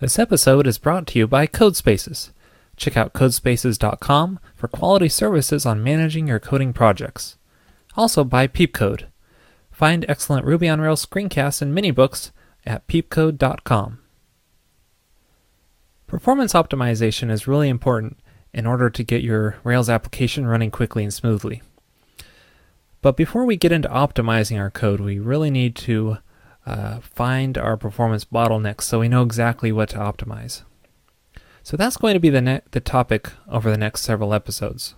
This episode is brought to you by CodeSpaces. Check out codespaces.com for quality services on managing your coding projects. Also by Peepcode. Find excellent Ruby on Rails screencasts and mini books at peepcode.com. Performance optimization is really important in order to get your Rails application running quickly and smoothly. But before we get into optimizing our code, we really need to uh, find our performance bottlenecks so we know exactly what to optimize. So that's going to be the, ne- the topic over the next several episodes.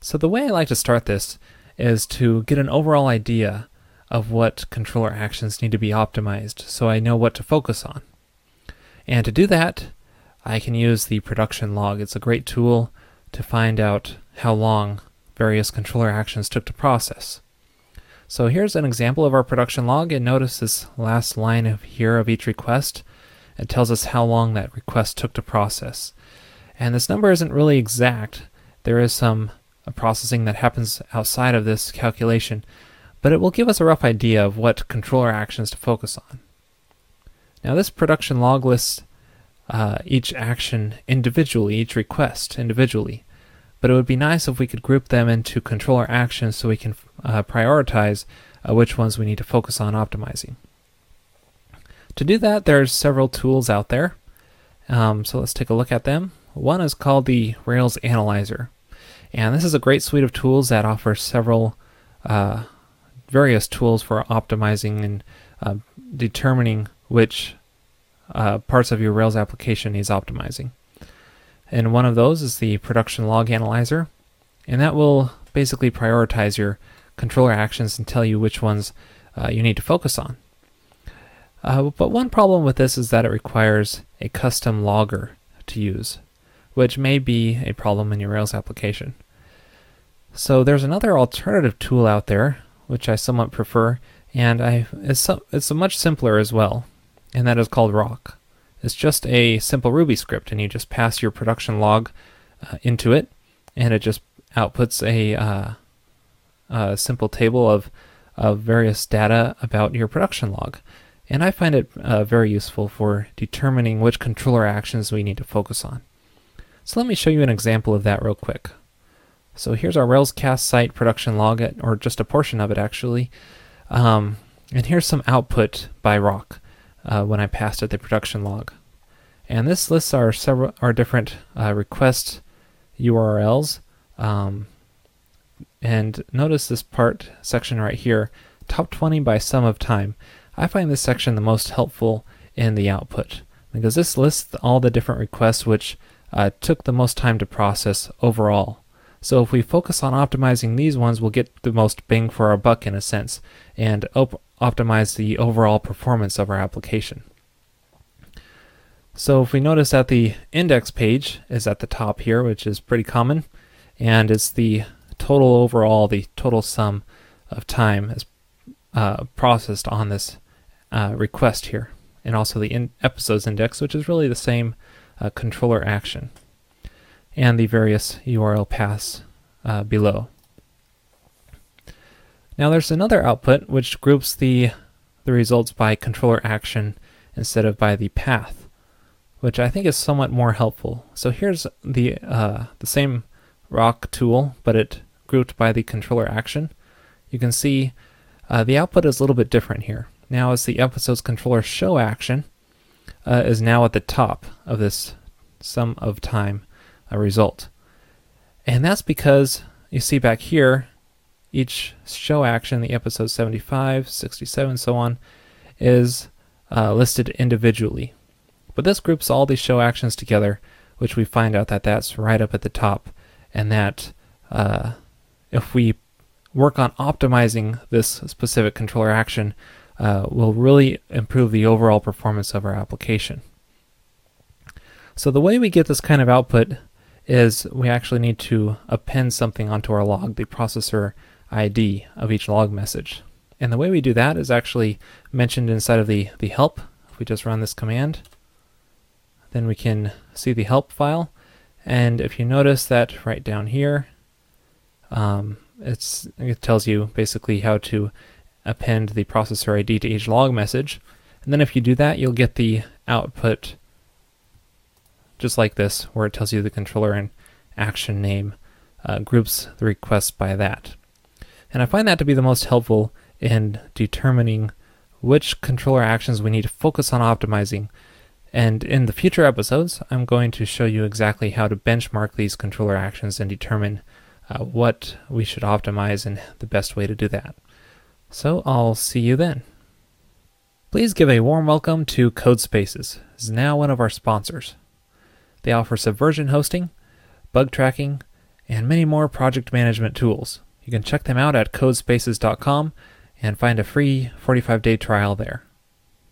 So the way I like to start this is to get an overall idea of what controller actions need to be optimized so I know what to focus on. And to do that, I can use the production log. It's a great tool to find out how long various controller actions took to process. So here's an example of our production log, and notice this last line of here of each request. It tells us how long that request took to process. And this number isn't really exact. There is some processing that happens outside of this calculation, but it will give us a rough idea of what controller actions to focus on. Now this production log lists uh, each action individually, each request individually but it would be nice if we could group them into controller actions so we can uh, prioritize uh, which ones we need to focus on optimizing. To do that, there's several tools out there. Um, so let's take a look at them. One is called the Rails Analyzer. And this is a great suite of tools that offers several uh, various tools for optimizing and uh, determining which uh, parts of your Rails application needs optimizing. And one of those is the production log analyzer. And that will basically prioritize your controller actions and tell you which ones uh, you need to focus on. Uh, but one problem with this is that it requires a custom logger to use, which may be a problem in your Rails application. So there's another alternative tool out there, which I somewhat prefer, and I, it's, it's much simpler as well, and that is called RAWK. It's just a simple Ruby script, and you just pass your production log uh, into it, and it just outputs a, uh, a simple table of, of various data about your production log. And I find it uh, very useful for determining which controller actions we need to focus on. So let me show you an example of that real quick. So here's our Railscast site production log, at, or just a portion of it actually. Um, and here's some output by RAWK uh, when I passed it the production log. And this lists our several our different uh, request URLs. Um, and notice this part section right here, top 20 by sum of time. I find this section the most helpful in the output because this lists all the different requests which uh, took the most time to process overall. So if we focus on optimizing these ones, we'll get the most bang for our buck in a sense and op optimize the overall performance of our application. So if we notice that the index page is at the top here, which is pretty common, and it's the total overall, the total sum of time is uh, processed on this uh, request here, and also the in episodes index, which is really the same uh, controller action, and the various URL paths uh, below. Now there's another output which groups the, the results by controller action instead of by the path, which I think is somewhat more helpful. So here's the, uh, the same RAWK tool, but it grouped by the controller action. You can see uh, the output is a little bit different here. Now as the episode's controller show action uh, is now at the top of this sum of time uh, result. And that's because you see back here each show action, the episode 75, 67, so on, is uh, listed individually. But this groups all these show actions together, which we find out that that's right up at the top, and that uh, if we work on optimizing this specific controller action, uh, will really improve the overall performance of our application. So the way we get this kind of output is we actually need to append something onto our log, the processor ID of each log message. And the way we do that is actually mentioned inside of the, the help. If we just run this command, then we can see the help file. And if you notice that right down here, um, it tells you basically how to append the processor ID to each log message. And then if you do that, you'll get the output just like this, where it tells you the controller and action name uh, groups the requests by that. And I find that to be the most helpful in determining which controller actions we need to focus on optimizing. And in the future episodes, I'm going to show you exactly how to benchmark these controller actions and determine uh, what we should optimize and the best way to do that. So I'll see you then. Please give a warm welcome to CodeSpaces, is now one of our sponsors. They offer subversion hosting, bug tracking, and many more project management tools. You can check them out at codespaces.com and find a free 45 day trial there.